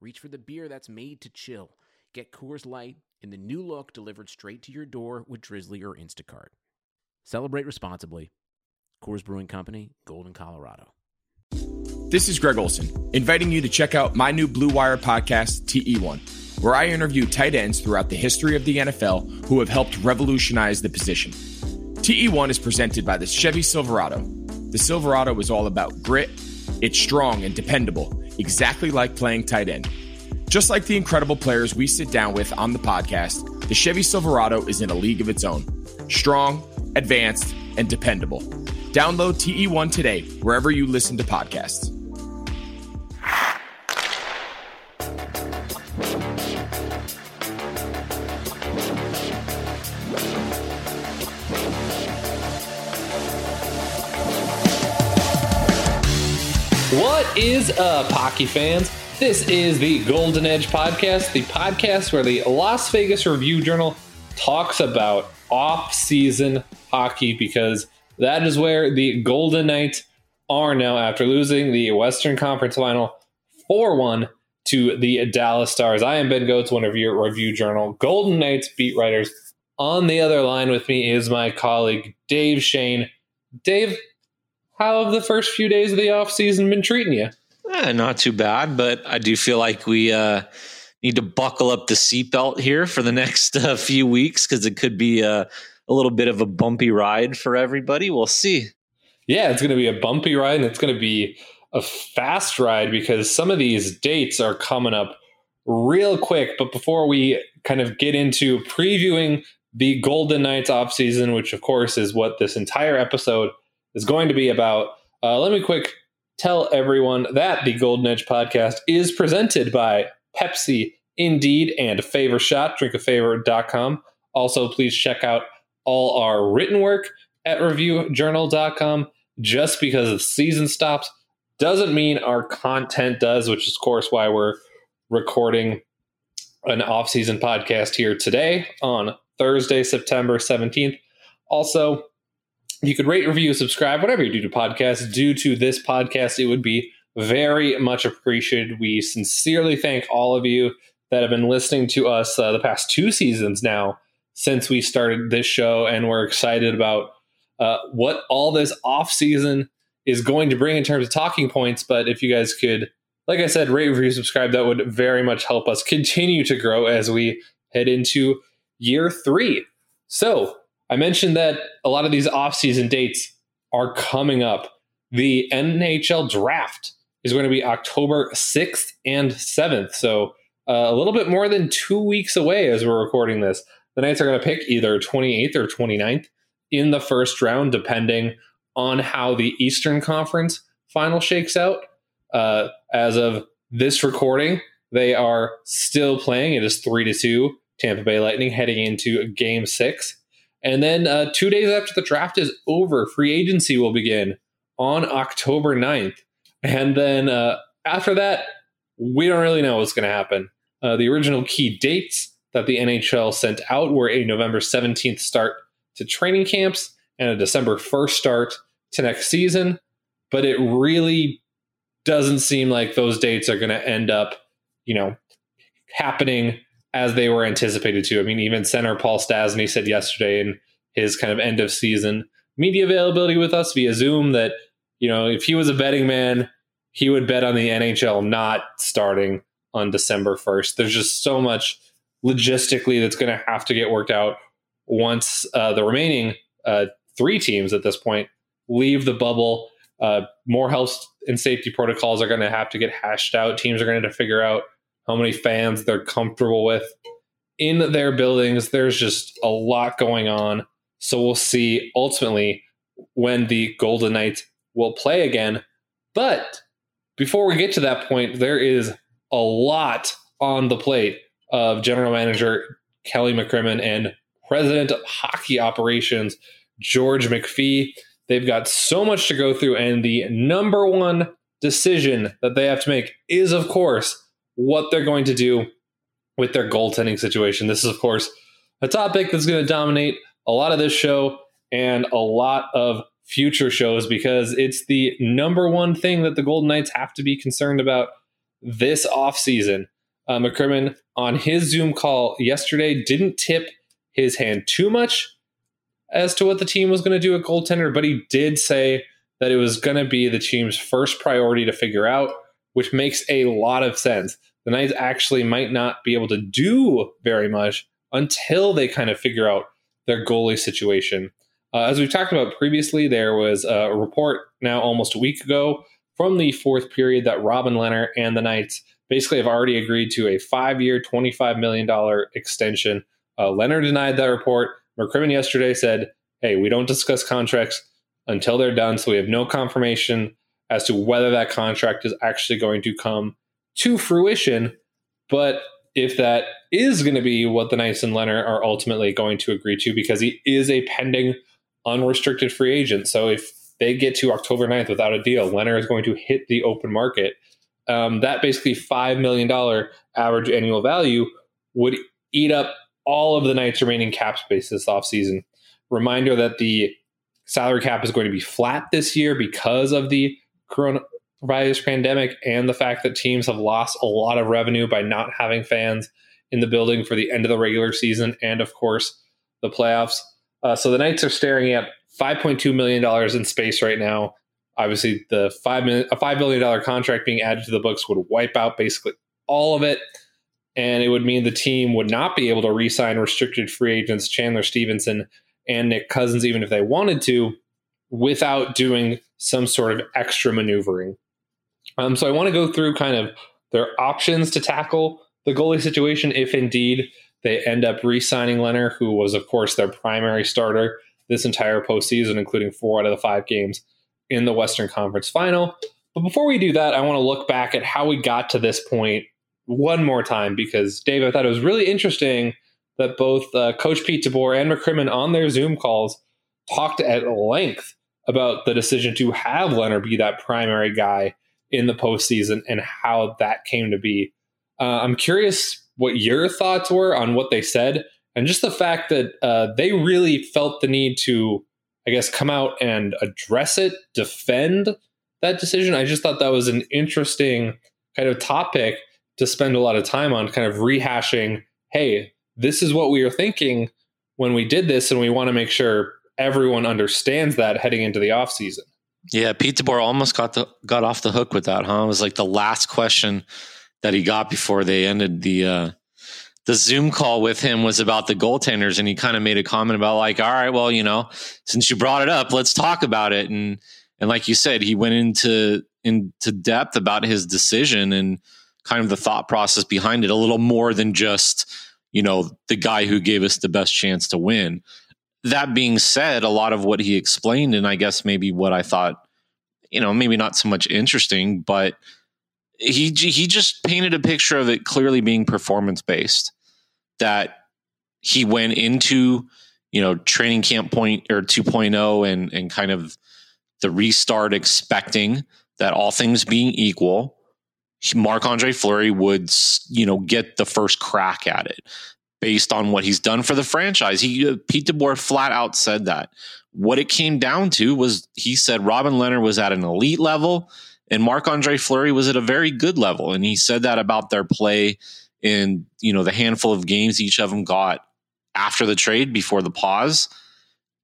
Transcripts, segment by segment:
reach for the beer that's made to chill. Get Coors Light in the new look delivered straight to your door with Drizzly or Instacart. Celebrate responsibly. Coors Brewing Company, Golden, Colorado. This is Greg Olsen, inviting you to check out my new Blue Wire podcast, TE1, where I interview tight ends throughout the history of the NFL who have helped revolutionize the position. TE1 is presented by the Chevy Silverado. The Silverado is all about grit, it's strong and dependable, exactly like playing tight end. Just like the incredible players we sit down with on the podcast, the Chevy Silverado is in a league of its own. Strong, advanced, and dependable. Download TE1 today, wherever you listen to podcasts. Is up, hockey fans? This is the Golden Edge Podcast, the podcast where the Las Vegas Review Journal talks about off-season hockey because that is where the Golden Knights are now after losing the Western Conference Final 4-1 to the Dallas Stars. I am Ben Gotz, one of your Review Journal Golden Knights beat writers. On the other line with me is my colleague Dave Schoen. Dave, how have the first few days of the off season been treating you? Eh, not too bad, but I do feel like we uh, need to buckle up the seatbelt here for the next uh, few weeks because it could be a, a little bit of a bumpy ride for everybody. We'll see. Yeah, it's going to be a bumpy ride and it's going to be a fast ride because some of these dates are coming up real quick. But before we kind of get into previewing the Golden Knights offseason, which of course is what this entire episode is going to be about. Uh, let me quick tell everyone that the Golden Edge podcast is presented by Pepsi, Indeed, and Favor Shot, drinkafavor.com. Also, please check out all our written work at reviewjournal.com. Just because the season stops doesn't mean our content does, which is, of course, why we're recording an off-season podcast here today on Thursday, September 17th. Also, you could rate, review, subscribe, whatever you do to podcasts. Due to this podcast, it would be very much appreciated. We sincerely thank all of you that have been listening to us uh, the past two seasons now since we started this show, and we're excited about uh, what all this off season is going to bring in terms of talking points. But if you guys could, like I said, rate, review, subscribe, that would very much help us continue to grow as we head into year three. So I mentioned that a lot of these off-season dates are coming up. The NHL draft is going to be October 6th and 7th. So uh, a little bit more than two weeks away as we're recording this. The Knights are going to pick either 28th or 29th in the first round, depending on how the Eastern Conference final shakes out. Uh, as of this recording, they are still playing. It is three to two. Tampa Bay Lightning heading into Game Six. And then uh, two days after the draft is over, free agency will begin on October 9th. And then uh, after that, we don't really know what's going to happen. Uh, the original key dates that the NHL sent out were a November 17th start to training camps and a December 1st start to next season. But it really doesn't seem like those dates are going to end up, you know, happening as they were anticipated to. I mean, even center Paul Stastny said yesterday in his kind of end of season media availability with us via Zoom that, you know, if he was a betting man, he would bet on the NHL not starting on December 1st. There's just so much logistically that's going to have to get worked out once uh, the remaining uh, three teams at this point leave the bubble. Uh, more health and safety protocols are going to have to get hashed out. Teams are going to have to figure out how many fans they're comfortable with in their buildings. There's just a lot going on. So we'll see ultimately when the Golden Knights will play again. But before we get to that point, there is a lot on the plate of general manager Kelly McCrimmon and president of hockey operations George McPhee. They've got so much to go through, and the number one decision that they have to make is, of course, what they're going to do with their goaltending situation. This is, of course, a topic that's going to dominate a lot of this show and a lot of future shows because it's the number one thing that the Golden Knights have to be concerned about this offseason. Uh, McCrimmon on his Zoom call yesterday didn't tip his hand too much as to what the team was going to do at goaltender, but he did say that it was going to be the team's first priority to figure out, which makes a lot of sense. The Knights actually might not be able to do very much until they kind of figure out their goalie situation. Uh, as we've talked about previously, there was a report now almost a week ago from the fourth period that Robin Lehner and the Knights basically have already agreed to a five year, $25 million extension. Uh, Lehner denied that report. McCrimmon yesterday said, hey, we don't discuss contracts until they're done. So we have no confirmation as to whether that contract is actually going to come to fruition. But if that is going to be what the Knights and Lehner are ultimately going to agree to, because he is a pending unrestricted free agent. So if they get to October 9th without a deal, Lehner is going to hit the open market. Um, that basically $5 million average annual value would eat up all of the Knights' remaining cap space this offseason. Reminder that the salary cap is going to be flat this year because of the coronavirus pandemic and the fact that teams have lost a lot of revenue by not having fans in the building for the end of the regular season and, of course, the playoffs. Uh, so the Knights are staring at $5.2 million in space right now. Obviously, the five million, a $5 million contract being added to the books would wipe out basically all of it. And it would mean the team would not be able to re sign restricted free agents Chandler Stephenson and Nick Cousins, even if they wanted to, without doing some sort of extra maneuvering. Um, so I want to go through kind of their options to tackle the goalie situation if indeed they end up re signing Lehner, who was, of course, their primary starter this entire postseason, including four out of the five games in the Western Conference final. But before we do that, I want to look back at how we got to this point one more time because, Dave, I thought it was really interesting that both uh, Coach Pete DeBoer and McCrimmon on their Zoom calls talked at length about the decision to have Lehner be that primary guy in the postseason and how that came to be. Uh, I'm curious what your thoughts were on what they said and just the fact that uh, they really felt the need to, I guess, come out and address it, defend that decision. I just thought that was an interesting kind of topic to spend a lot of time on, kind of rehashing. Hey, this is what we were thinking when we did this, and we want to make sure everyone understands that heading into the offseason. Yeah, Pete DeBoer almost got the got off the hook with that, huh? It was like the last question that he got before they ended the uh the Zoom call with him was about the goaltenders, and he kind of made a comment about like, all right, well, you know, since you brought it up, let's talk about it. And and like you said, he went into into depth about his decision and kind of the thought process behind it, a little more than just you know, the guy who gave us the best chance to win. That being said, a lot of what he explained, and I guess maybe what I thought, you know, maybe not so much interesting, but he he just painted a picture of it clearly being performance based. That he went into, you know, training camp point or 2.0 and and kind of the restart expecting that all things being equal, Marc Andre Fleury would, you know, get the first crack at it based on what he's done for the franchise. He uh, Pete DeBoer flat out said that. What it came down to was he said Robin Lehner was at an elite level and Marc Andre Fleury was at a very good level, and he said that about their play in you know the handful of games each of them got after the trade, before the pause,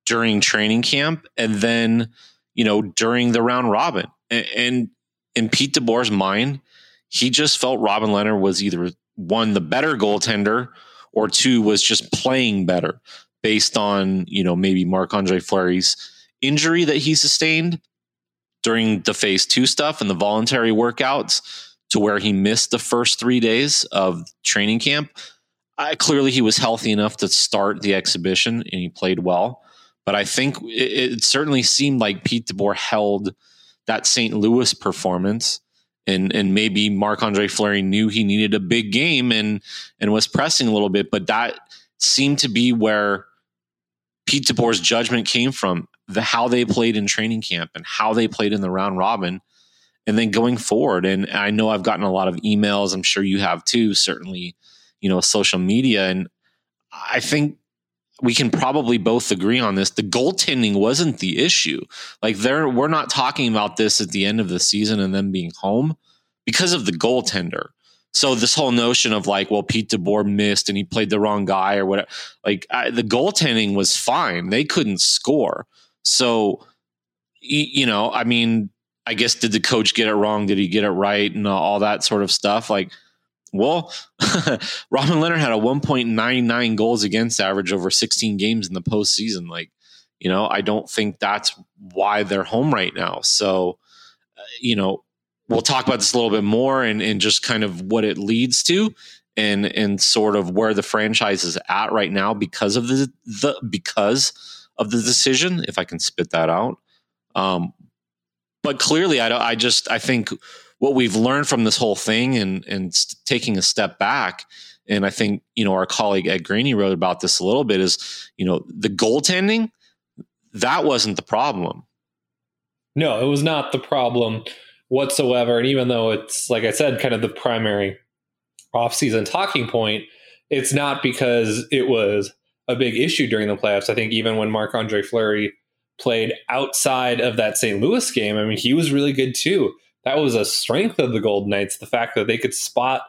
during training camp, and then you know during the round robin. And, and in Pete DeBoer's mind, he just felt Robin Lehner was either one the better goaltender or two was just playing better based on you know maybe Marc Andre Fleury's injury that he sustained during the phase two stuff and the voluntary workouts to where he missed the first three days of training camp. I, clearly, he was healthy enough to start the exhibition and he played well. But I think it, it certainly seemed like Pete DeBoer held that St. Louis performance and and maybe Marc Andre Fleury knew he needed a big game and and was pressing a little bit, but that seemed to be where Pete DeBoer's judgment came from the how they played in training camp and how they played in the round robin and then going forward. And i know i've gotten a lot of emails i'm sure you have too certainly you know social media and i think we can probably both agree on this the goaltending wasn't the issue like there we're not talking about this at the end of the season and them being home because of the goaltender so this whole notion of like, well, Pete DeBoer missed and he played the wrong guy or whatever, like I, the goaltending was fine. They couldn't score. So, you know, I mean, I guess did the coach get it wrong? Did he get it right? And all that sort of stuff. Like, well, Robin Lehner had a 1.99 goals against average over 16 games in the postseason. Like, you know, I don't think that's why they're home right now. So, uh, you know, we'll talk about this a little bit more and, and just kind of what it leads to and and sort of where the franchise is at right now because of the, the because of the decision, if I can spit that out. Um, but clearly, I, don't I just I think what we've learned from this whole thing and and taking a step back, and I think you know our colleague Ed Graney wrote about this a little bit is you know the goaltending that wasn't the problem. No, it was not the problem whatsoever. And even though it's like I said, kind of the primary offseason talking point, it's not because it was a big issue during the playoffs. I think even when Marc Andre Fleury played outside of that St. Louis game, I mean, he was really good too. That was a strength of the Golden Knights, the fact that they could spot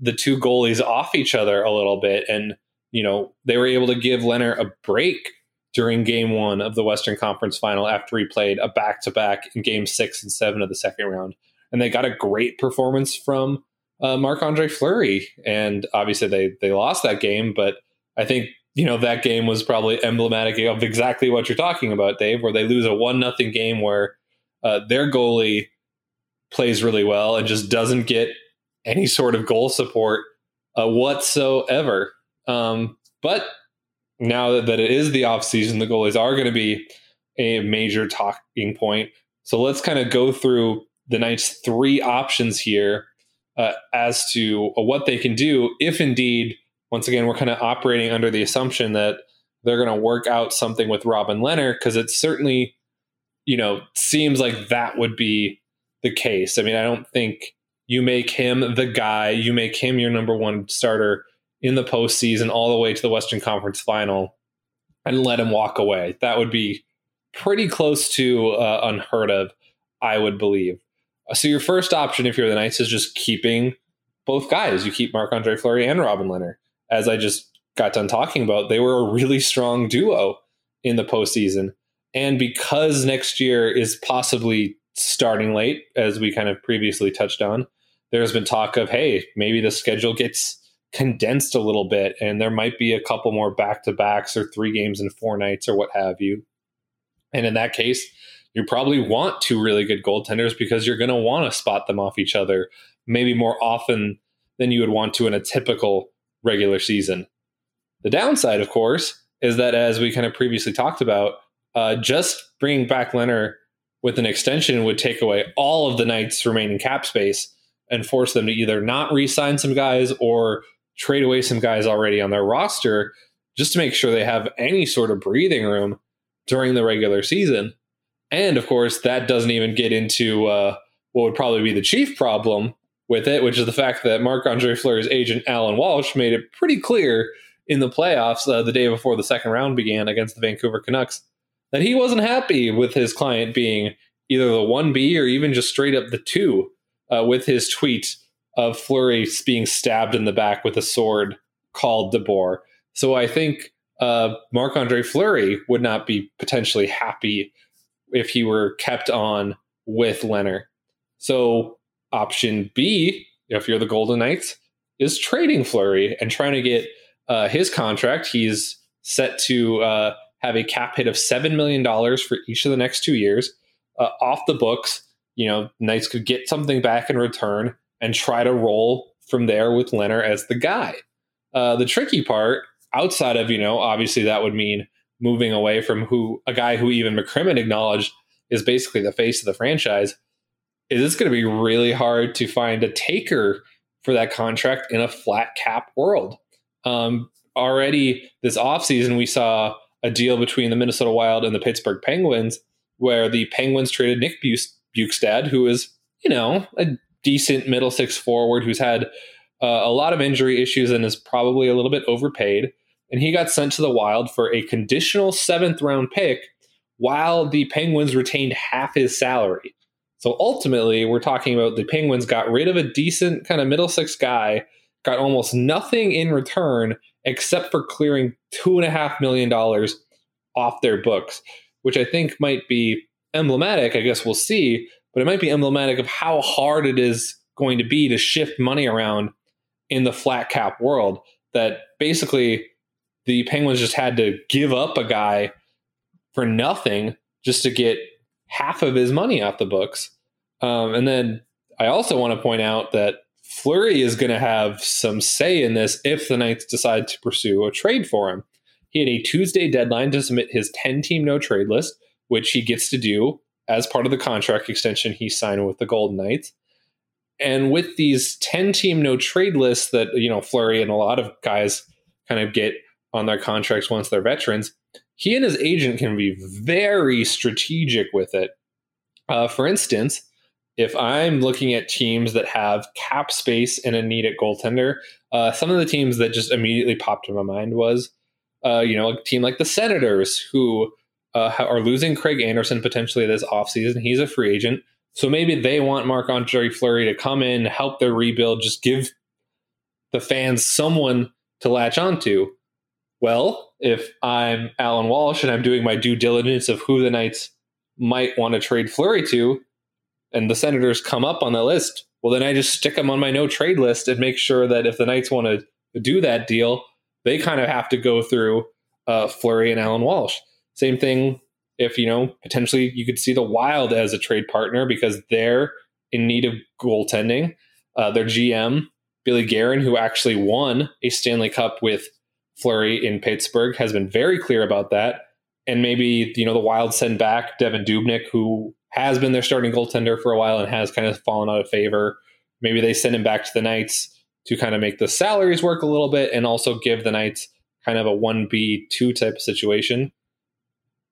the two goalies off each other a little bit. And, you know, they were able to give Lehner a break during game one of the Western Conference final after he played a back to back in game six and seven of the second round. And they got a great performance from uh, Marc Andre Fleury. And obviously they, they lost that game, but I think you know that game was probably emblematic of exactly what you're talking about, Dave, where they lose a one nothing game where uh, their goalie plays really well and just doesn't get any sort of goal support uh, whatsoever. Um, but now that, that it is the off season, the goalies are going to be a major talking point. So let's kind of go through the Knights' three options here uh, as to uh, what they can do if indeed once again, we're kind of operating under the assumption that they're going to work out something with Robin Lehner because it certainly, you know, seems like that would be the case. I mean, I don't think you make him the guy, you make him your number one starter in the postseason all the way to the Western Conference final and let him walk away. That would be pretty close to uh, unheard of, I would believe. So your first option, if you're the Knights, is just keeping both guys. You keep Marc Andre Fleury and Robin Lehner as I just got done talking about, they were a really strong duo in the postseason. And because next year is possibly starting late, as we kind of previously touched on, there's been talk of, hey, maybe the schedule gets condensed a little bit and there might be a couple more back to backs or three games in four nights or what have you. And in that case, you probably want two really good goaltenders because you're going to want to spot them off each other maybe more often than you would want to in a typical regular season. The downside, of course, is that as we kind of previously talked about, uh, just bringing back Lehner with an extension would take away all of the Knights' remaining cap space and force them to either not re-sign some guys or trade away some guys already on their roster just to make sure they have any sort of breathing room during the regular season. And of course, that doesn't even get into uh, what would probably be the chief problem, with it, which is the fact that Marc Andre Fleury's agent, Allan Walsh, made it pretty clear in the playoffs uh, the day before the second round began against the Vancouver Canucks that he wasn't happy with his client being either the 1B or even just straight up the 2 uh, with his tweet of Fleury being stabbed in the back with a sword called DeBoer. So I think uh, Marc Andre Fleury would not be potentially happy if he were kept on with Lehner. So Option B, if you're the Golden Knights, is trading Fleury and trying to get uh, his contract. He's set to uh, have a cap hit of $7 million for each of the next two years uh, off the books. You know, Knights could get something back in return and try to roll from there with Lehner as the guy. Uh, the tricky part, outside of, you know, obviously that would mean moving away from who a guy who even McCrimmon acknowledged is basically the face of the franchise is it's going to be really hard to find a taker for that contract in a flat cap world. Um, already this offseason, we saw a deal between the Minnesota Wild and the Pittsburgh Penguins where the Penguins traded Nick Bjugstad, who is, you know, a decent middle six forward who's had uh, a lot of injury issues and is probably a little bit overpaid. And he got sent to the Wild for a conditional seventh round pick while the Penguins retained half his salary. So ultimately, we're talking about the Penguins got rid of a decent kind of middle six guy, got almost nothing in return except for clearing two and a half million dollars off their books, which I think might be emblematic. I guess we'll see, but it might be emblematic of how hard it is going to be to shift money around in the flat cap world. That basically the Penguins just had to give up a guy for nothing just to get half of his money off the books. Um, and then I also want to point out that Fleury is going to have some say in this if the Knights decide to pursue a trade for him. He had a Tuesday deadline to submit his 10 team no trade list, which he gets to do as part of the contract extension he signed with the Golden Knights. And with these 10 team no trade lists that, you know, Fleury and a lot of guys kind of get on their contracts once they're veterans, he and his agent can be very strategic with it. Uh, for instance, if I'm looking at teams that have cap space and a need at goaltender, uh, some of the teams that just immediately popped in my mind was, uh, you know, a team like the Senators, who uh, are losing Craig Anderson potentially this offseason. He's a free agent. So maybe they want Marc Andre Fleury to come in, help their rebuild, just give the fans someone to latch onto. Well, if I'm Allan Walsh and I'm doing my due diligence of who the Knights might want to trade Fleury to, and the Senators come up on the list, well, then I just stick them on my no trade list and make sure that if the Knights want to do that deal, they kind of have to go through uh, Fleury and Allan Walsh. Same thing if, you know, potentially you could see the Wild as a trade partner because they're in need of goaltending. Uh, their GM, Billy Guerin, who actually won a Stanley Cup with Fleury in Pittsburgh, has been very clear about that. And maybe, you know, the Wild send back Devan Dubnyk, who has been their starting goaltender for a while and has kind of fallen out of favor. Maybe they send him back to the Knights to kind of make the salaries work a little bit and also give the Knights kind of a 1B, 2 type of situation.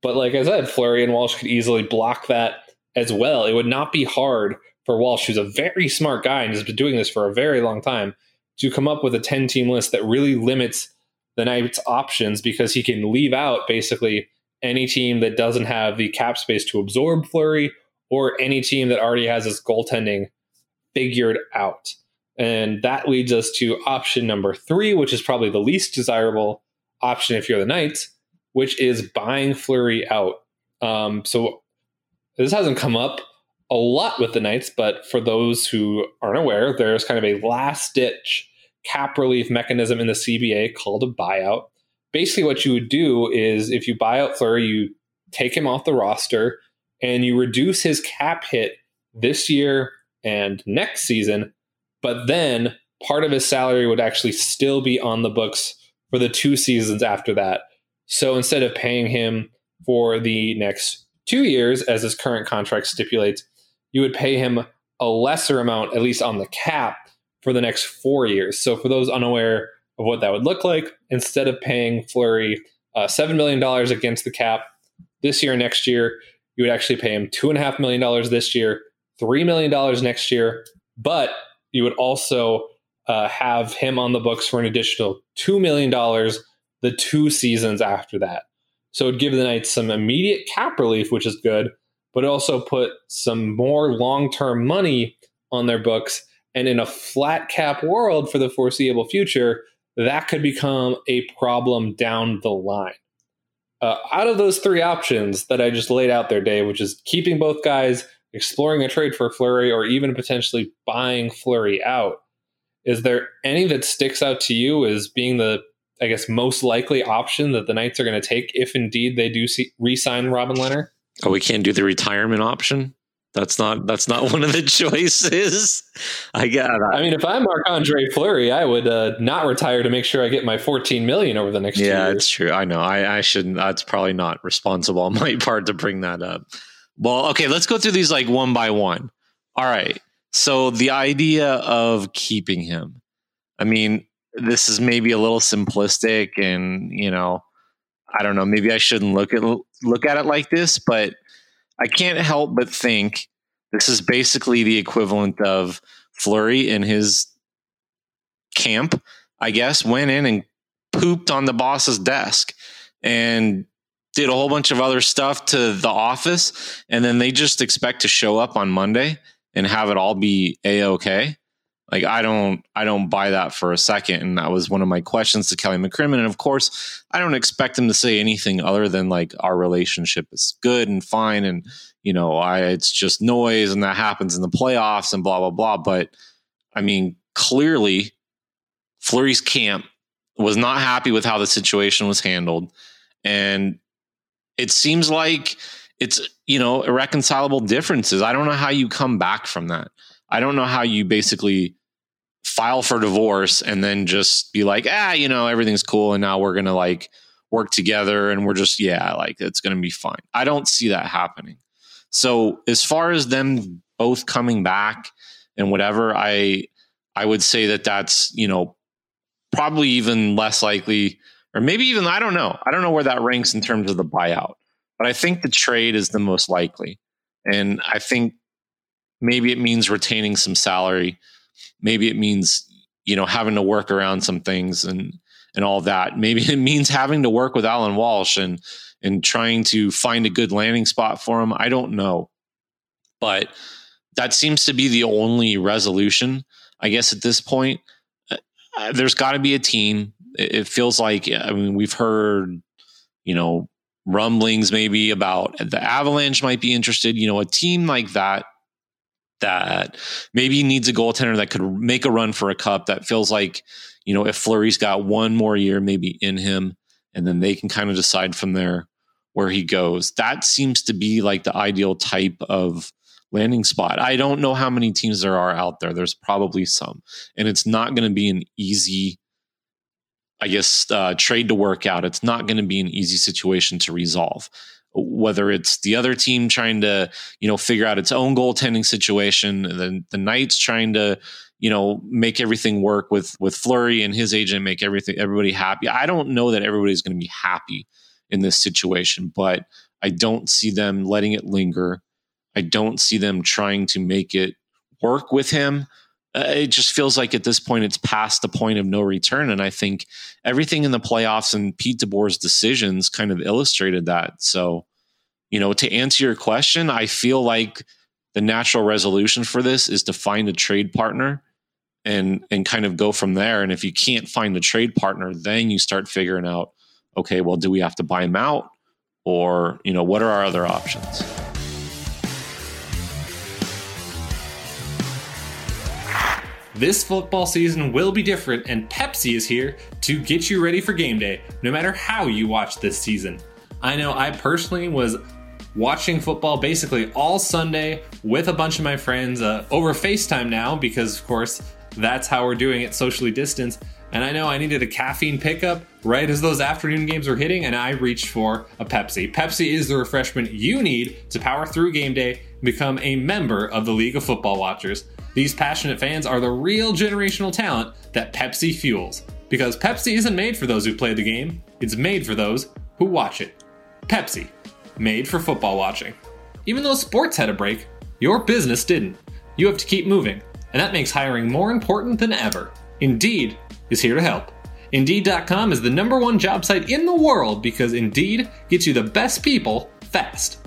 But like I said, Fleury and Walsh could easily block that as well. It would not be hard for Walsh, who's a very smart guy and has been doing this for a very long time, to come up with a 10 team list that really limits the Knights' options because he can leave out basically any team that doesn't have the cap space to absorb Fleury or any team that already has its goaltending figured out. And that leads us to option number three, which is probably the least desirable option if you're the Knights, which is buying Fleury out. Um, so this hasn't come up a lot with the Knights, but for those who aren't aware, there's kind of a last ditch cap relief mechanism in the CBA called a buyout basically what you would do is if you buy out Fleury, you take him off the roster and you reduce his cap hit this year and next season, but then part of his salary would actually still be on the books for the two seasons after that. So instead of paying him for the next two years, as his current contract stipulates, you would pay him a lesser amount, at least on the cap, for the next four years. So for those unaware, of what that would look like instead of paying Fleury uh, $7 million against the cap this year and next year. You would actually pay him $2.5 million this year, $3 million next year, but you would also uh, have him on the books for an additional $2 million the two seasons after that. So it would give the Knights some immediate cap relief, which is good, but also put some more long term money on their books. And in a flat cap world for the foreseeable future, that could become a problem down the line. Uh, out of those three options that I just laid out there, Dave, which is keeping both guys, exploring a trade for Fleury, or even potentially buying Fleury out, is there any that sticks out to you as being the, I guess, most likely option that the Knights are going to take if indeed they do see, re-sign Robin Lehner? Oh, we can't do the retirement option. That's not that's not one of the choices. I got. I mean, if I'm Marc Andre Fleury, I would uh, not retire to make sure I get my 14 million over the next. Yeah, it's true. I know. I, I shouldn't. That's probably not responsible on my part to bring that up. Well, okay, let's go through these like one by one. All right. So the idea of keeping him, I mean, this is maybe a little simplistic and, you know, I don't know, maybe I shouldn't look at look at it like this, but I can't help but think this is basically the equivalent of Fleury in his camp, I guess, went in and pooped on the boss's desk and did a whole bunch of other stuff to the office and then they just expect to show up on Monday and have it all be a okay. Like I don't I don't buy that for a second. And that was one of my questions to Kelly McCrimmon. And of course, I don't expect him to say anything other than like our relationship is good and fine and you know, I it's just noise and that happens in the playoffs and blah blah blah. But I mean, clearly Fleury's camp was not happy with how the situation was handled. And it seems like it's, you know, irreconcilable differences. I don't know how you come back from that. I don't know how you basically file for divorce and then just be like, ah, you know, everything's cool. And now we're going to like work together and we're just, yeah, like it's going to be fine. I don't see that happening. So as far as them both coming back and whatever, I, I would say that that's, you know, probably even less likely, or maybe even, I don't know. I don't know where that ranks in terms of the buyout, but I think the trade is the most likely. And I think maybe it means retaining some salary. Maybe it means, you know, having to work around some things and, and all that. Maybe it means having to work with Allan Walsh and, and trying to find a good landing spot for him. I don't know. But that seems to be the only resolution, I guess, at this point. Uh, there's got to be a team. It, feels like I mean we've heard, you know, rumblings maybe about the Avalanche might be interested. You know, a team like that that maybe needs a goaltender that could make a run for a cup. That feels like you know if Fleury's got one more year maybe in him, and then they can kind of decide from there where he goes. That seems to be like the ideal type of landing spot. I don't know how many teams there are out there. There's probably some, and it's not going to be an easy, I guess, uh, trade to work out. It's not going to be an easy situation to resolve. Whether it's the other team trying to, you know, figure out its own goaltending situation, then the Knights trying to, you know, make everything work with with Fleury and his agent, make everything everybody happy. I don't know that everybody's going to be happy in this situation, but I don't see them letting it linger. I don't see them trying to make it work with him. Uh, it just feels like at this point it's past the point of no return. And I think everything in the playoffs and Pete DeBoer's decisions kind of illustrated that. So, you know, to answer your question, I feel like the natural resolution for this is to find a trade partner and and kind of go from there. And if you can't find a trade partner, then you start figuring out, okay, well, do we have to buy him out? Or, you know, what are our other options? This football season will be different, and Pepsi is here to get you ready for game day, no matter how you watch this season. I know I personally was watching football basically all Sunday with a bunch of my friends uh, over FaceTime now, because of course that's how we're doing it socially distanced. And I know I needed a caffeine pickup right as those afternoon games were hitting, and I reached for a Pepsi. Pepsi is the refreshment you need to power through game day and become a member of the League of Football Watchers. These passionate fans are the real generational talent that Pepsi fuels. Because Pepsi isn't made for those who play the game, it's made for those who watch it. Pepsi, made for football watching. Even though sports had a break, your business didn't. You have to keep moving, and that makes hiring more important than ever. Indeed is here to help. Indeed.com is the number one job site in the world because Indeed gets you the best people fast.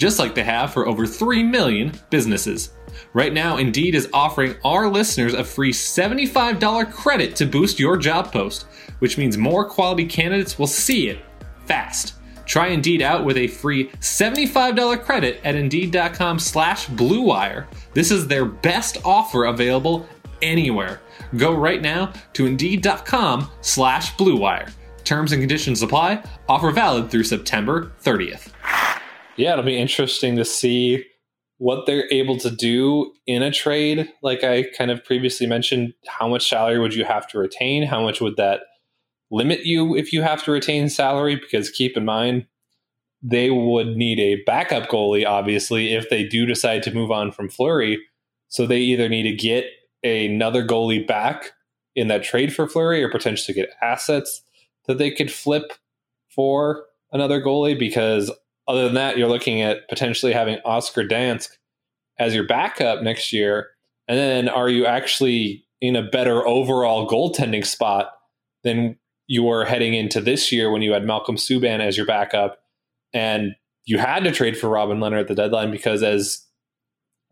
just like they have for over 3 million businesses. Right now, Indeed is offering our listeners a free $75 credit to boost your job post, which means more quality candidates will see it fast. Try Indeed out with a free $75 credit at Indeed.com slash BlueWire. This is their best offer available anywhere. Go right now to Indeed.com slash BlueWire. Terms and conditions apply. Offer valid through September 30th. Yeah, it'll be interesting to see what they're able to do in a trade. Like I kind of previously mentioned, how much salary would you have to retain? How much would that limit you if you have to retain salary? Because keep in mind, they would need a backup goalie, obviously, if they do decide to move on from Fleury. So they either need to get another goalie back in that trade for Fleury or potentially get assets that they could flip for another goalie because other than that, you're looking at potentially having Oscar Dansk as your backup next year. And then are you actually in a better overall goaltending spot than you were heading into this year when you had Malcolm Subban as your backup and you had to trade for Robin Lehner at the deadline because as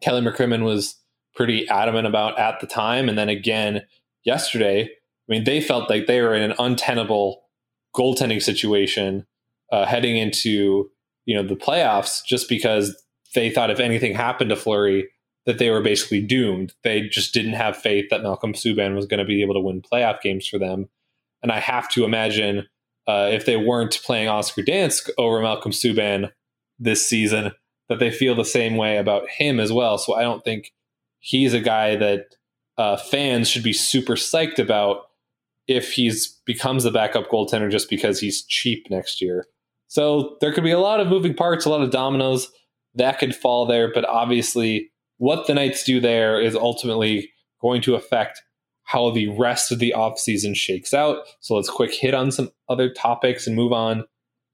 Kelly McCrimmon was pretty adamant about at the time, and then again yesterday, I mean, they felt like they were in an untenable goaltending situation uh, heading into you know the playoffs, just because they thought if anything happened to Fleury, that they were basically doomed. They just didn't have faith that Malcolm Subban was going to be able to win playoff games for them. And I have to imagine uh, if they weren't playing Oscar Dansk over Malcolm Subban this season, that they feel the same way about him as well. So I don't think he's a guy that uh, fans should be super psyched about if he's becomes the backup goaltender just because he's cheap next year. So there could be a lot of moving parts, a lot of dominoes that could fall there. But obviously, what the Knights do there is ultimately going to affect how the rest of the offseason shakes out. So let's quick hit on some other topics and move on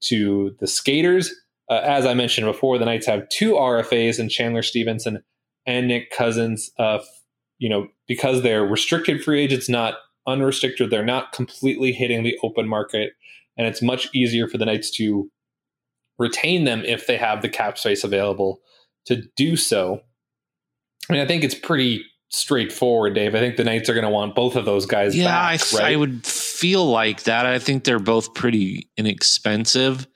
to the skaters. Uh, as I mentioned before, the Knights have two RFAs and Chandler Stephenson and Nick Cousins. Uh, you know, because they're restricted free agents, not unrestricted, they're not completely hitting the open market. And it's much easier for the Knights to retain them if they have the cap space available to do so. I mean, I think it's pretty straightforward, Dave. I think the Knights are going to want both of those guys. Yeah, back, I, right? I would feel like that. I think they're both pretty inexpensive,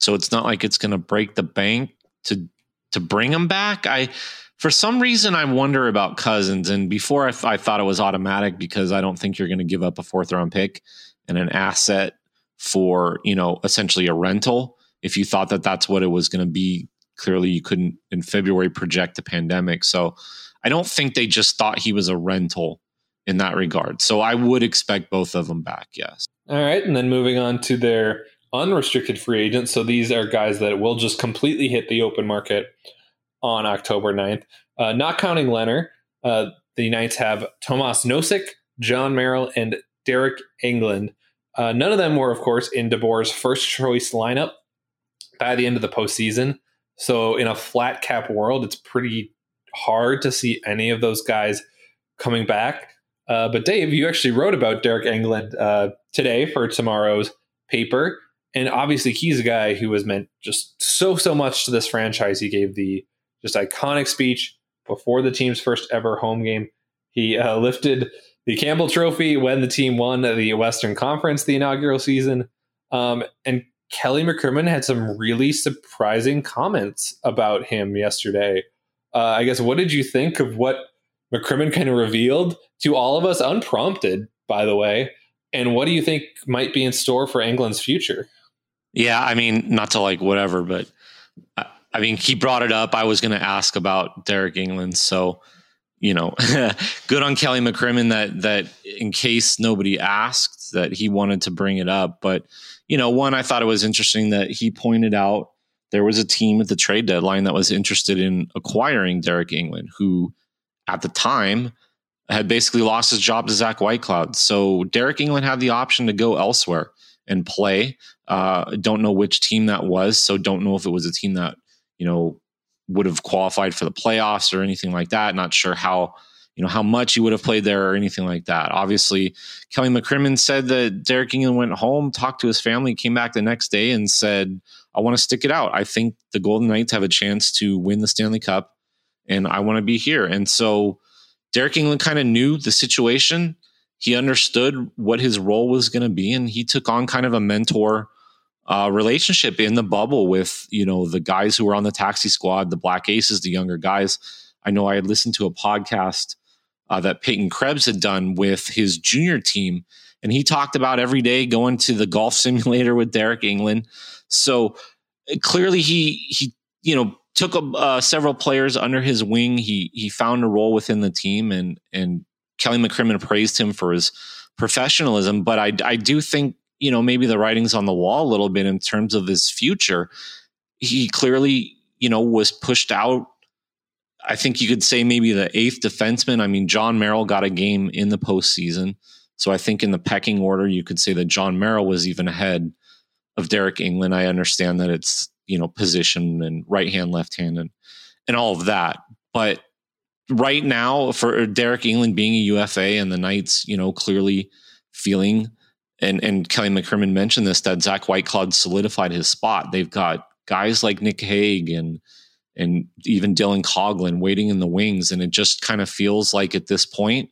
so it's not like it's going to break the bank to to bring them back. I for some reason I wonder about Cousins, and before I, th- I thought it was automatic because I don't think you're going to give up a fourth round pick and an asset for you know essentially a rental. If you thought that that's what it was going to be, clearly you couldn't in February project the pandemic. So I don't think they just thought he was a rental in that regard. So I would expect both of them back. Yes. All right, and then moving on to their unrestricted free agents. So these are guys that will just completely hit the open market on October 9th. Uh, not counting Lehner, uh, the Knights have Tomas Nosek, Jon Merrill, and Deryk Engelland. Uh, none of them were, of course, in DeBoer's first choice lineup by the end of the postseason. So in a flat cap world, it's pretty hard to see any of those guys coming back. Uh, but Dave, you actually wrote about Deryk Engelland uh, today for tomorrow's paper, and obviously he's a guy who has meant just so so much to this franchise. He gave the just iconic speech before the team's first ever home game. He uh, lifted the Campbell Trophy when the team won the Western Conference the inaugural season, um, and Kelly McCrimmon had some really surprising comments about him yesterday. Uh, I guess what did you think of what McCrimmon kind of revealed to all of us, unprompted, by the way? And what do you think might be in store for Engelland's future? Yeah, I mean, not to like whatever, but I, I mean, he brought it up. I was going to ask about Deryk Engelland. so you know, good on Kelly McCrimmon that that in case nobody asked that he wanted to bring it up. But you know, one I thought it was interesting that he pointed out there was a team at the trade deadline that was interested in acquiring Deryk Engelland, who at the time had basically lost his job to Zach Whitecloud. So Deryk Engelland had the option to go elsewhere and play. Uh, don't know which team that was, so don't know if it was a team that you know would have qualified for the playoffs or anything like that. Not sure how you know how much he would have played there or anything like that. Obviously, Kelly McCrimmon said that Deryk Engelland went home, talked to his family, came back the next day, and said, "I want to stick it out. I think the Golden Knights have a chance to win the Stanley Cup, and I want to be here." And so, Deryk Engelland kind of knew the situation. He understood what his role was going to be, and he took on kind of a mentor uh, relationship in the bubble with you know the guys who were on the taxi squad, the Black Aces, the younger guys. I know I had listened to a podcast uh, that Peyton Krebs had done with his junior team, and he talked about every day going to the golf simulator with Deryk Engelland. So uh, clearly, he he you know took uh, several players under his wing. He he found a role within the team, and and Kelly McCrimmon praised him for his professionalism. But I I do think you know maybe the writing's on the wall a little bit in terms of his future. He clearly you know was pushed out. I think you could say maybe the eighth defenseman. I mean, Jon Merrill got a game in the postseason. So I think in the pecking order, you could say that Jon Merrill was even ahead of Deryk Engelland. I understand that it's you know position and right hand, left hand, and and all of that. But right now, for Deryk Engelland being a UFA and the Knights, you know, clearly feeling and and Kelly McCrimmon mentioned this that Zach Whitecloud solidified his spot. They've got guys like Nick Hague and and even Dylan Coghlan waiting in the wings, and it just kind of feels like at this point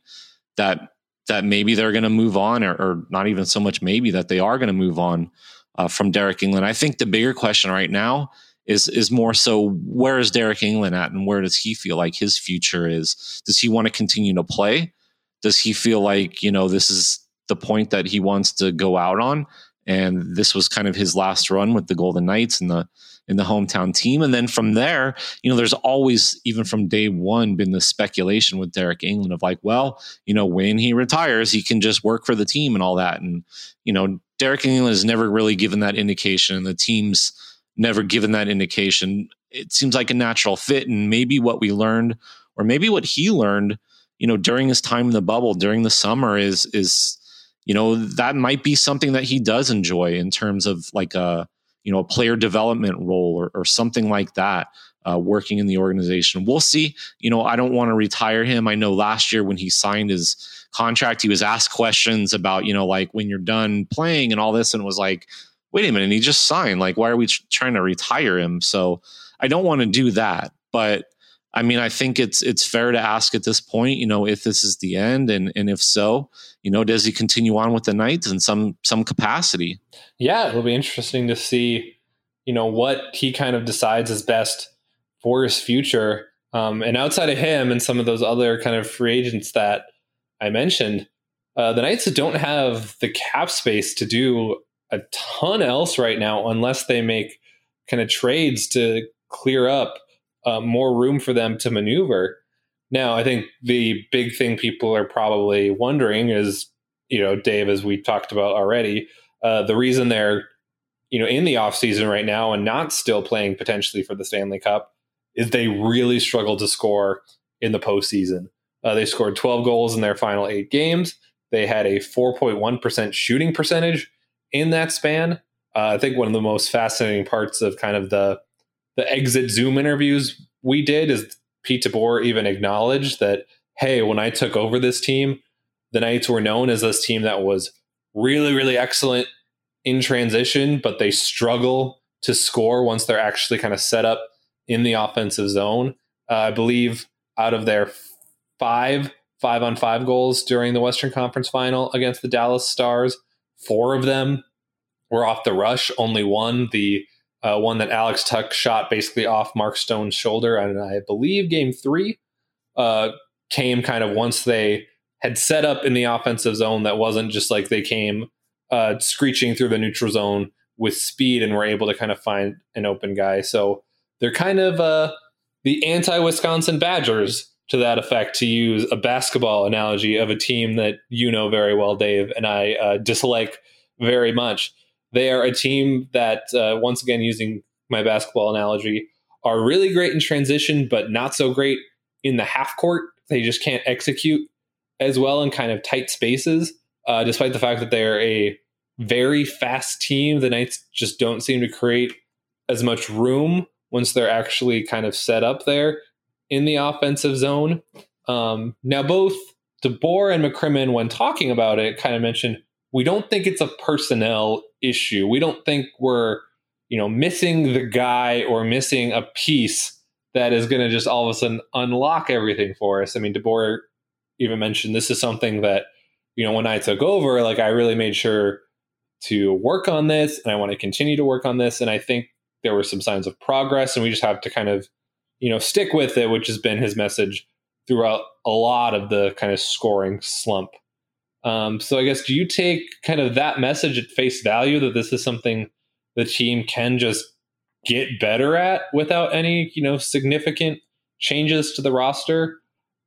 that that maybe they're going to move on, or, or, not even so much maybe that they are going to move on uh, from Deryk Engelland. I think the bigger question right now is is more so where is Deryk Engelland at, and where does he feel like his future is? Does he want to continue to play? Does he feel like you know this is the point that he wants to go out on, and this was kind of his last run with the Golden Knights and the in the hometown team. And then from there, you know, there's always, even from day one, been the speculation with Deryk Engelland of like, well, you know, when he retires, he can just work for the team and all that. And, you know, Deryk Engelland has never really given that indication, and the team's never given that indication. It seems like a natural fit, and maybe what we learned, or maybe what he learned, you know, during his time in the bubble during the summer, is is you know that might be something that he does enjoy in terms of like a you know a player development role or, or something like that uh, working in the organization. We'll see. You know, I don't want to retire him. I know last year when he signed his contract, he was asked questions about, you know, like when you're done playing and all this, and was like, wait a minute, he just signed. Like, why are we trying to retire him? So I don't want to do that. But I mean, I think it's it's fair to ask at this point, you know, if this is the end, and and if so, you know, does he continue on with the Knights in some some capacity? Yeah, it'll be interesting to see, you know, what he kind of decides is best for his future. Um, and outside of him and some of those other kind of free agents that I mentioned, uh, the Knights don't have the cap space to do a ton else right now unless they make kind of trades to clear up uh, more room for them to maneuver. Now, I think the big thing people are probably wondering is, you know, Dave, as we talked about already, uh, the reason they're, you know, in the offseason right now and not still playing potentially for the Stanley Cup is they really struggled to score in the postseason. Uh, they scored 12 goals in their final eight games. They had a 4.1% shooting percentage in that span. Uh, I think one of the most fascinating parts of kind of the the exit Zoom interviews we did is Pete DeBoer even acknowledged that, hey, when I took over this team, the Knights were known as this team that was really, really excellent in transition, but they struggle to score once they're actually kind of set up in the offensive zone. Uh, I believe out of their five five on five goals during the Western Conference final against the Dallas Stars, four of them were off the rush. Only one, the uh, one that Alex Tuch shot basically off Mark Stone's shoulder, and I believe game three uh, came kind of once they had set up in the offensive zone. That wasn't just like they came uh, screeching through the neutral zone with speed and were able to kind of find an open guy. So they're kind of uh, the anti Wisconsin Badgers to that effect, to use a basketball analogy of a team that you know very well, Dave, and I uh, dislike very much. They are a team that, uh, once again, using my basketball analogy, are really great in transition, but not so great in the half court. They just can't execute as well in kind of tight spaces, uh, despite the fact that they are a very fast team. The Knights just don't seem to create as much room once they're actually kind of set up there in the offensive zone. Um, now, both DeBoer and McCrimmon, when talking about it, kind of mentioned we don't think it's a personnel issue. We don't think we're, you know, missing the guy or missing a piece that is going to just all of a sudden unlock everything for us. I mean, DeBoer even mentioned this is something that, you know, when I took over, like I really made sure to work on this and I want to continue to work on this. And I think there were some signs of progress and we just have to kind of you know, stick with it, which has been his message throughout a lot of the kind of scoring slump. Um, so I guess do you take kind of that message at face value that this is something the team can just get better at without any, you know, significant changes to the roster?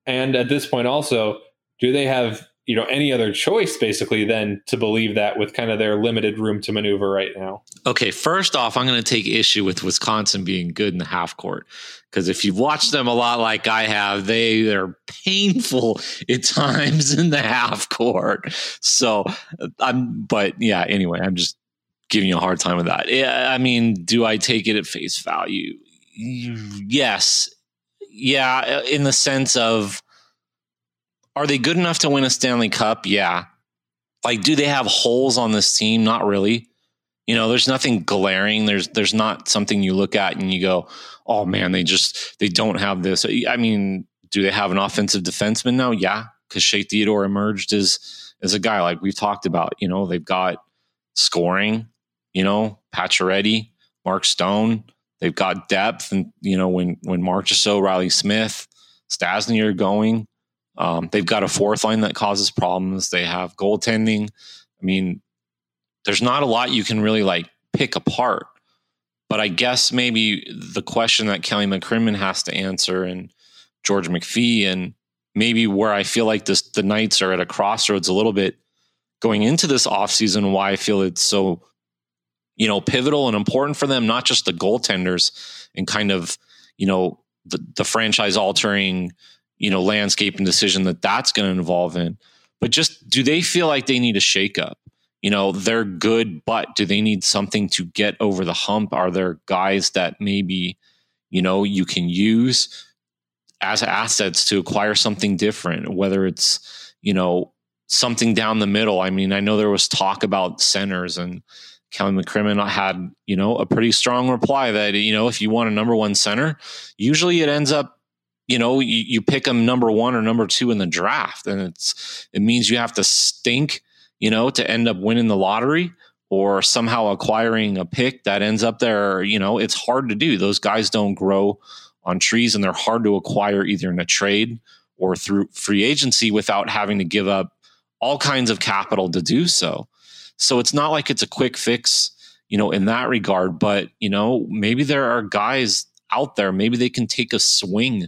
And at this point also, do they have you know any other choice basically than to believe that with kind of their limited room to maneuver right now. Okay first off i'm going to take issue with wisconsin being good in the half court because if you've watched them a lot like i have they are painful at times in the half court. So i'm but yeah anyway i'm just giving you a hard time with that. I mean do i take it at face value? Yes. Yeah in the sense of are they good enough to win a Stanley Cup? Yeah. Like, do they have holes on this team? Not really. You know, there's nothing glaring. There's there's not something you look at and you go, oh man, they just they don't have this. I mean, do they have an offensive defenseman now? Yeah, because Shea Theodore emerged as as a guy like we've talked about. You know, they've got scoring. You know, Pacioretty, Mark Stone. They've got depth, and you know when when Marchessault, Riley Smith, Stastny are going. Um, they've got a fourth line that causes problems. They have goaltending. I mean, there's not a lot you can really like pick apart. But I guess maybe the question that Kelly McCrimmon has to answer and George McPhee and maybe where I feel like this the Knights are at a crossroads a little bit going into this offseason, why I feel it's so, you know, pivotal and important for them, not just the goaltenders and kind of, you know, the, the franchise altering you know landscape and decision that that's going to involve in. But just do they feel like they need a shakeup? You know they're good but do they need something to get over the hump? Are there guys that maybe you know you can use as assets to acquire something different whether it's you know something down the middle? I mean i know there was talk about centers and Kelly McCrimmon had, you know, a pretty strong reply that, you know, if you want a number one center, usually it ends up you know you, you pick them number one or number two in the draft and it's it means you have to stink you know to end up winning the lottery or somehow acquiring a pick that ends up there you know it's hard to do. Those guys don't grow on trees and they're hard to acquire either in a trade or through free agency without having to give up all kinds of capital to do so. So it's not like it's a quick fix you know in that regard but you know maybe there are guys out there maybe they can take a swing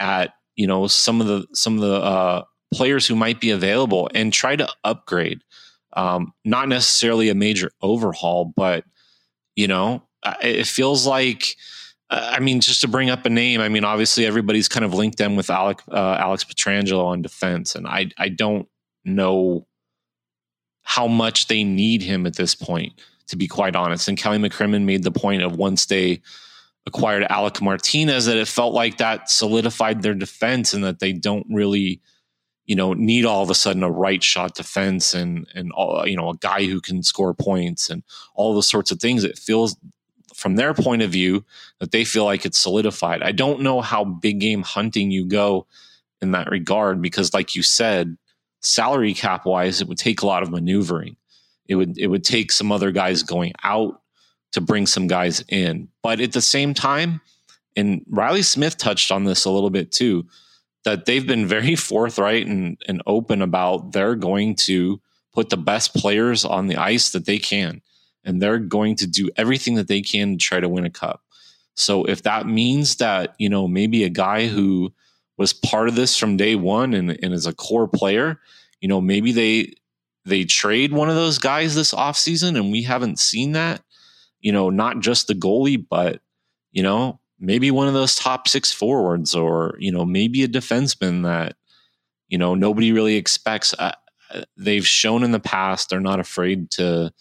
at you know some of the some of the uh, players who might be available and try to upgrade. Um, not necessarily a major overhaul, but you know, it feels like. Uh, I mean, just to bring up a name, I mean, obviously everybody's kind of linked them with Alex, uh, Alex Pietrangelo on defense, and I I don't know how much they need him at this point, to be quite honest. And Kelly McCrimmon made the point of once they acquired Alec Martinez that it felt like that solidified their defense and that they don't really, you know, need all of a sudden a right shot defense and and all, you know a guy who can score points and all those sorts of things. It feels from their point of view that they feel like it's solidified. I don't know how big game hunting you go in that regard because, like you said, salary cap wise, it would take a lot of maneuvering. It would it would take some other guys going out to bring some guys in. But at the same time, and Riley Smith touched on this a little bit too, that they've been very forthright and, and open about they're going to put the best players on the ice that they can. And they're going to do everything that they can to try to win a cup. So if that means that, you know, maybe a guy who was part of this from day one and, and is a core player, you know, maybe they they trade one of those guys this offseason and we haven't seen that you know, not just the goalie, but, you know, maybe one of those top six forwards or, you know, maybe a defenseman that, you know, nobody really expects. Uh, they've shown in the past they're not afraid to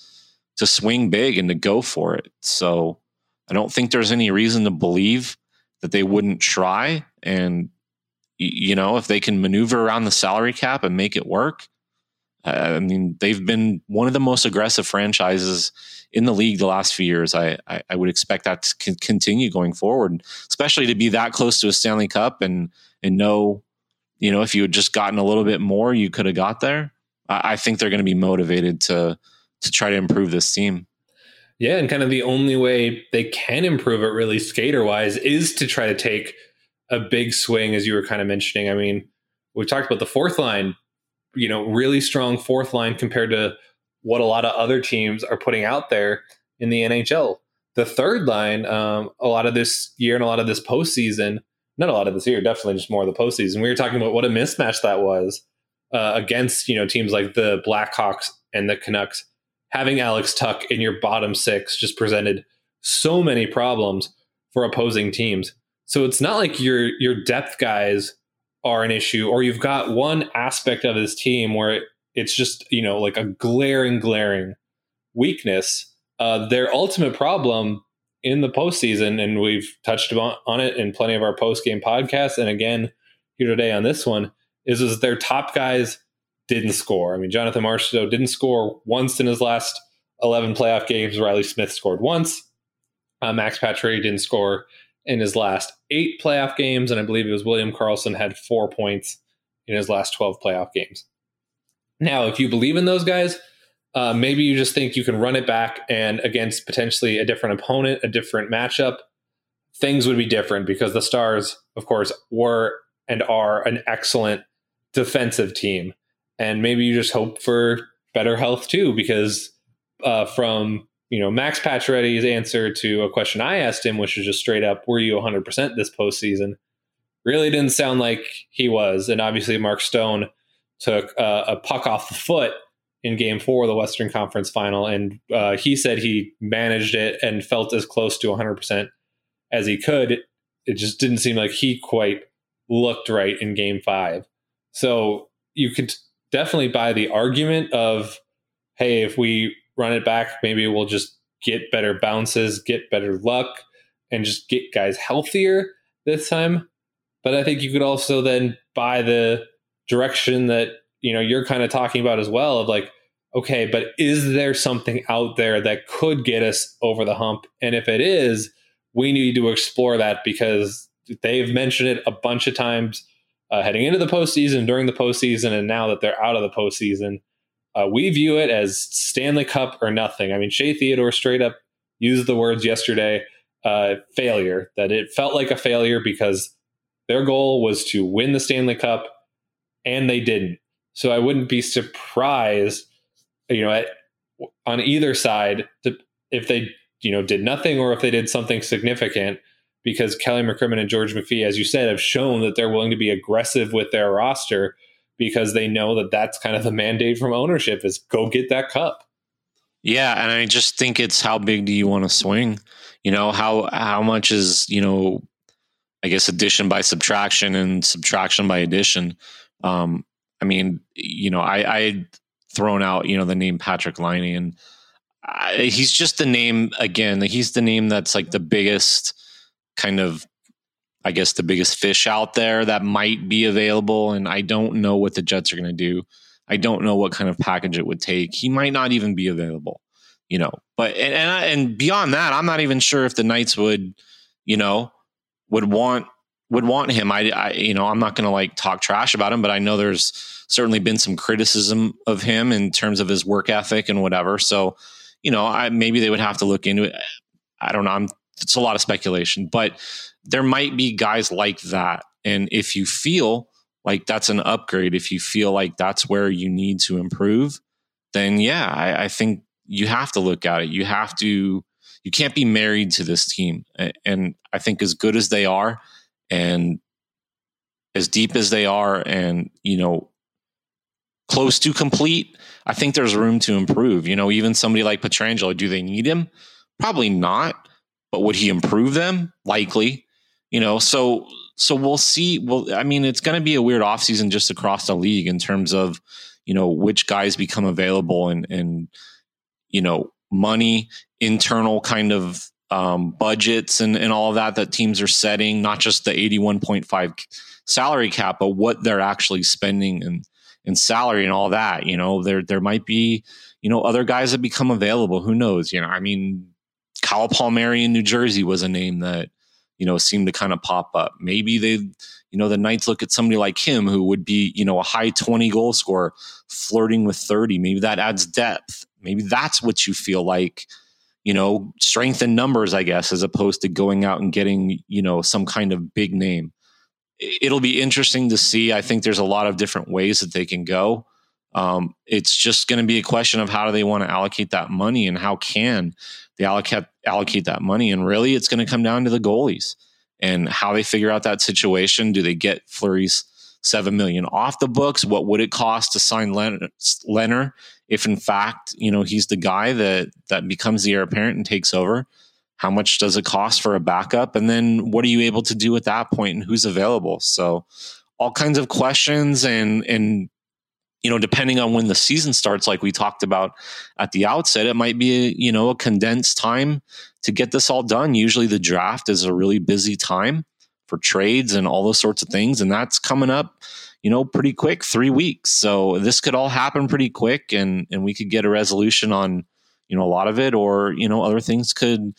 to swing big and to go for it. So I don't think there's any reason to believe that they wouldn't try. And you know, if they can maneuver around the salary cap and make it work, I mean, they've been one of the most aggressive franchises in the league the last few years. I, I, I would expect that to continue going forward, especially to be that close to a Stanley Cup and and know, you know, if you had just gotten a little bit more, you could have got there. I, I think they're going to be motivated to to try to improve this team. Yeah, and kind of the only way they can improve it really skater wise is to try to take a big swing, as you were kind of mentioning. I mean, we talked about the fourth line, you know, really strong fourth line compared to what a lot of other teams are putting out there in the NHL. The third line, um, a lot of this year and a lot of this postseason, not a lot of this year, definitely just more of the postseason. We were talking about what a mismatch that was uh, against you know teams like the Blackhawks and the Canucks. Having Alex Tuch in your bottom six just presented so many problems for opposing teams. So it's not like your your depth guys are an issue, or you've got one aspect of this team where it's just you know like a glaring, glaring weakness. Uh, their ultimate problem in the postseason, and we've touched on it in plenty of our post game podcasts, and again here today on this one, is is their top guys didn't score. I mean, Jonathan Marchessault didn't score once in his last 11 playoff games. Riley Smith scored once. Uh, Max Pacioretty didn't score in his last eight playoff games, and I believe it was William Karlsson had four points in his last 12 playoff games. Now, if you believe in those guys, uh, maybe you just think you can run it back and against potentially a different opponent, a different matchup, things would be different because the Stars, of course, were and are an excellent defensive team. And maybe you just hope for better health too, because uh, from you know Max Pacioretty's answer to a question I asked him, which was just straight up, "Were you 100 percent this postseason?" Really didn't sound like he was, and obviously Mark Stone took a puck off the foot in Game Four of the Western Conference Final, and uh, he said he managed it and felt as close to 100 percent as he could. It just didn't seem like he quite looked right in Game Five. So you could definitely buy the argument of, hey, if we run it back, maybe we'll just get better bounces, get better luck, and just get guys healthier this time. But I think you could also then buy the direction that you know you're kind of talking about as well of like okay but is there something out there that could get us over the hump and if it is we need to explore that because they've mentioned it a bunch of times uh, heading into the postseason, during the postseason, and now that they're out of the postseason. Uh, we view it as Stanley Cup or nothing. I mean, Shea Theodore straight up used the words yesterday uh, failure, that it felt like a failure because their goal was to win the Stanley Cup and they didn't. So I wouldn't be surprised, you know, at, on either side to, if they, you know, did nothing or if they did something significant because Kelly McCrimmon and George McPhee, as you said, have shown that they're willing to be aggressive with their roster because they know that that's kind of the mandate from ownership is go get that cup. Yeah, and I just think it's how big do you want to swing? You know, how how much is, you know, I guess addition by subtraction and subtraction by addition. Um, I mean, you know, I I thrown out, you know, the name Patrik Laine, and I, he's just the name again, he's the name that's like the biggest kind of I guess the biggest fish out there that might be available. And I don't know what the Jets are going to do. I don't know what kind of package it would take. He might not even be available, you know. But and and, and beyond that, I'm not even sure if the Knights would, you know, would want would want him. I, I you know, I'm not going to like talk trash about him, but I know there's certainly been some criticism of him in terms of his work ethic and whatever. So, you know, I maybe they would have to look into it. I don't know. I'm it's a lot of speculation, but there might be guys like that. And if you feel like that's an upgrade, if you feel like that's where you need to improve, then yeah, I, I think you have to look at it. You have to, you can't be married to this team. And I think as good as they are and as deep as they are and, you know, close to complete, I think there's room to improve. You know, even somebody like Pietrangelo do they need him? Probably not but would he improve them? Likely. You know, so so we'll see. Well, I mean, it's going to be a weird offseason just across the league in terms of, you know, which guys become available and and you know, money, internal kind of um, budgets and, and all of that that teams are setting, not just the 81.5 salary cap, but what they're actually spending and and salary and all that. You know, there there might be, you know, other guys that become available. Who knows? You know, I mean, Kyle Palmieri in New Jersey was a name that you know seemed to kind of pop up. Maybe they, you know, the Knights look at somebody like him who would be you know a high twenty goal scorer, flirting with thirty. Maybe that adds depth. Maybe that's what you feel like. You know, strength in numbers, I guess, as opposed to going out and getting, you know, some kind of big name. It'll be interesting to see. I think there's a lot of different ways that they can go. Um, it's just going to be a question of how do they want to allocate that money and how can they allocate allocate that money. And really, it's going to come down to the goalies and how they figure out that situation. Do they get Fleury's seven million off the books? What would it cost to sign Lehner if, in fact, you know he's the guy that that becomes the heir apparent and takes over? How much does it cost for a backup? And then what are you able to do at that point and who's available? So all kinds of questions and and you know depending on when the season starts like we talked about at the outset it might be you know a condensed time to get this all done usually the draft is a really busy time for trades and all those sorts of things. And that's coming up you know pretty quick 3 weeks. So this could all happen pretty quick and and we could get a resolution on you know a lot of it or you know other things could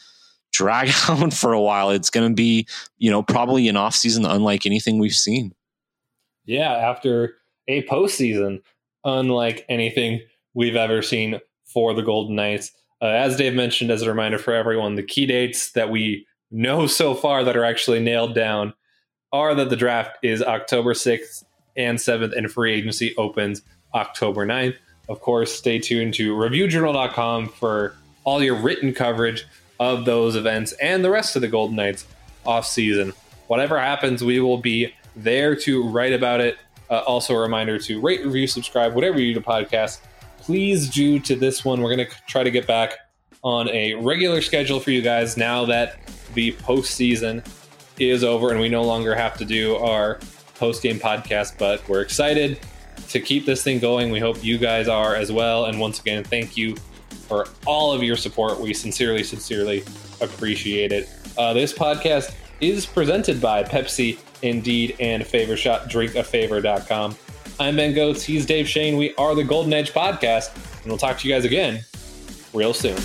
drag out for a while. It's to be you know probably an off season unlike anything we've seen. Yeah after a postseason unlike anything we've ever seen for the Golden Knights. Uh, as Dave mentioned, as a reminder for everyone, the key dates that we know so far that are actually nailed down are that the draft is October 6th and 7th, and free agency opens October 9th. Of course, stay tuned to reviewjournal.com for all your written coverage of those events and the rest of the Golden Knights off season. Whatever happens, we will be there to write about it uh, also, a reminder to rate, review, subscribe, whatever you do to podcast. Please do to this one. We're going to try to get back on a regular schedule for you guys now that the postseason is over and we no longer have to do our post game podcast. But we're excited to keep this thing going. We hope you guys are as well. And once again, thank you for all of your support. We sincerely, sincerely appreciate it. Uh, this podcast is presented by Pepsi Indeed, and Favor Shot, drinkafavor.com. I'm Ben Gotz. He's Dave Schoen. We are the Golden Edge Podcast, and we'll talk to you guys again real soon.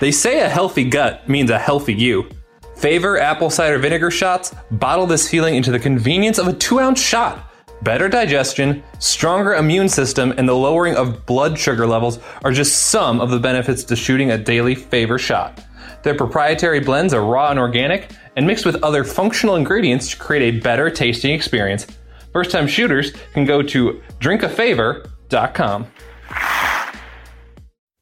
They say a healthy gut means a healthy you. Favor apple cider vinegar shots bottle this feeling into the convenience of a two ounce shot Better digestion, stronger immune system, and the lowering of blood sugar levels are just some of the benefits to shooting a daily favor shot. Their proprietary blends are raw and organic and mixed with other functional ingredients to create a better tasting experience. First time shooters can go to drinkafavor.com.